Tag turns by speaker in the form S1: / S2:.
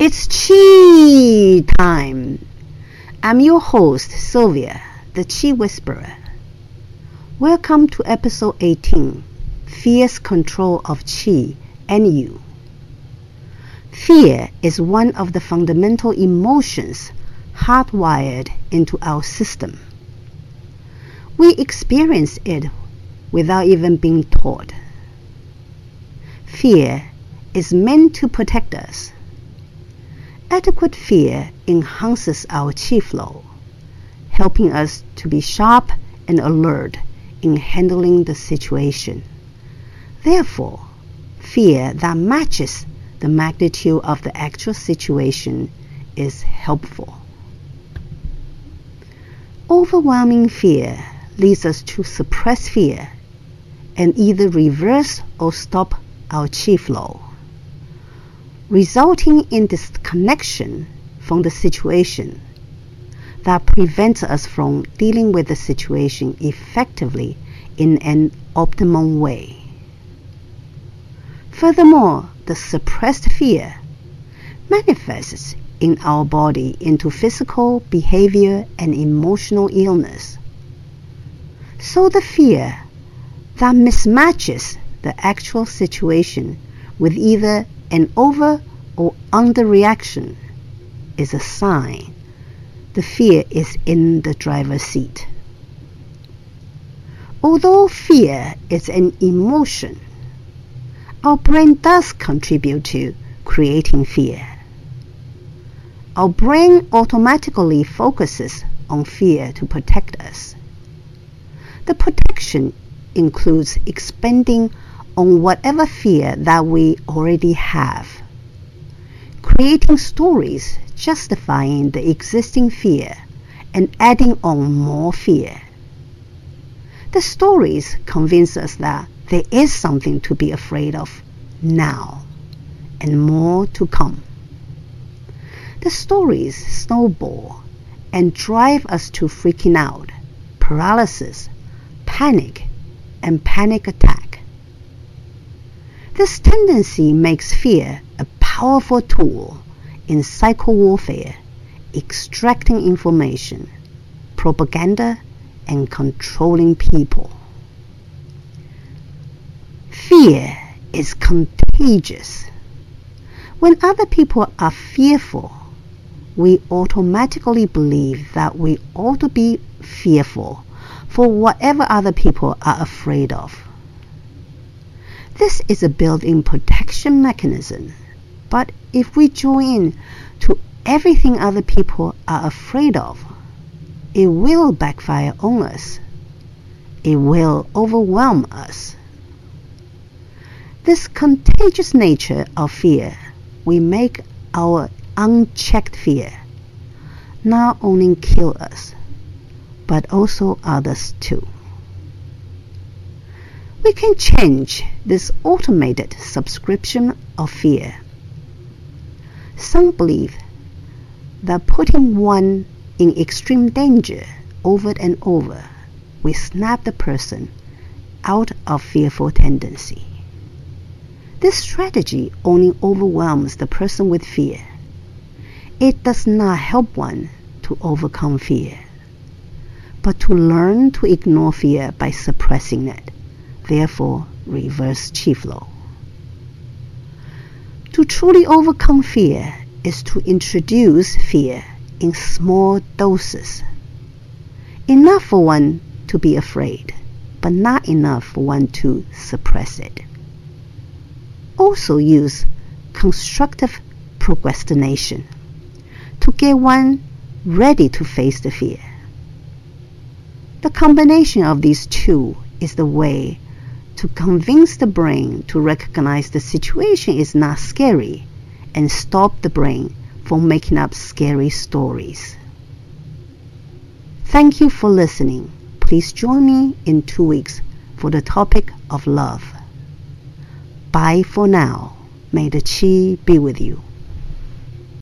S1: It's Chi time. I'm your host, Sylvia, the Chi Whisperer. Welcome to episode 18 Fear's Control of Chi and You. Fear is one of the fundamental emotions hardwired into our system. We experience it without even being taught. Fear is meant to protect us. Adequate fear enhances our chi flow, helping us to be sharp and alert in handling the situation. Therefore, fear that matches the magnitude of the actual situation is helpful. Overwhelming fear leads us to suppress fear and either reverse or stop our chi flow, resulting in disconnection from the situation that prevents us from dealing with the situation effectively in an optimum way. Furthermore, the suppressed fear manifests in our body into physical, behavior, and emotional illness. So the fear that mismatches the actual situation with either an over or underreaction is a sign the fear is in the driver's seat. Although fear is an emotion, our brain does contribute to creating fear. Our brain automatically focuses on fear to protect us. The protection includes expanding on whatever fear that we already have, creating stories justifying the existing fear and adding on more fear. The stories convince us that there is something to be afraid of now and more to come. The stories snowball and drive us to freaking out, paralysis, panic, and panic attack. This tendency makes fear a powerful tool in psycho warfare, extracting information, propaganda, and controlling people. Fear is contagious. When other people are fearful, we automatically believe that we ought to be fearful for whatever other people are afraid of. This is a built in protection mechanism, but if we join in to everything other people are afraid of, it will backfire on us. It will overwhelm us. This contagious nature of fear we make our unchecked fear not only kill us, but also others too. We can change this automated subscription of fear. Some believe that putting one in extreme danger over and over will snap the person out of fearful tendency. This strategy only overwhelms the person with fear. It does not help one to overcome fear, but to learn to ignore fear by suppressing it, therefore reverse chi flow. To truly overcome fear is to introduce fear in small doses. Enough for one to be afraid, but not enough for one to suppress it. Also use constructive procrastination to get one ready to face the fear. The combination of these two is the way to convince the brain to recognize the situation is not scary and stop the brain from making up scary stories. Thank you for listening. Please join me in two weeks for the topic of love. Bye for now. May the Chi be with you.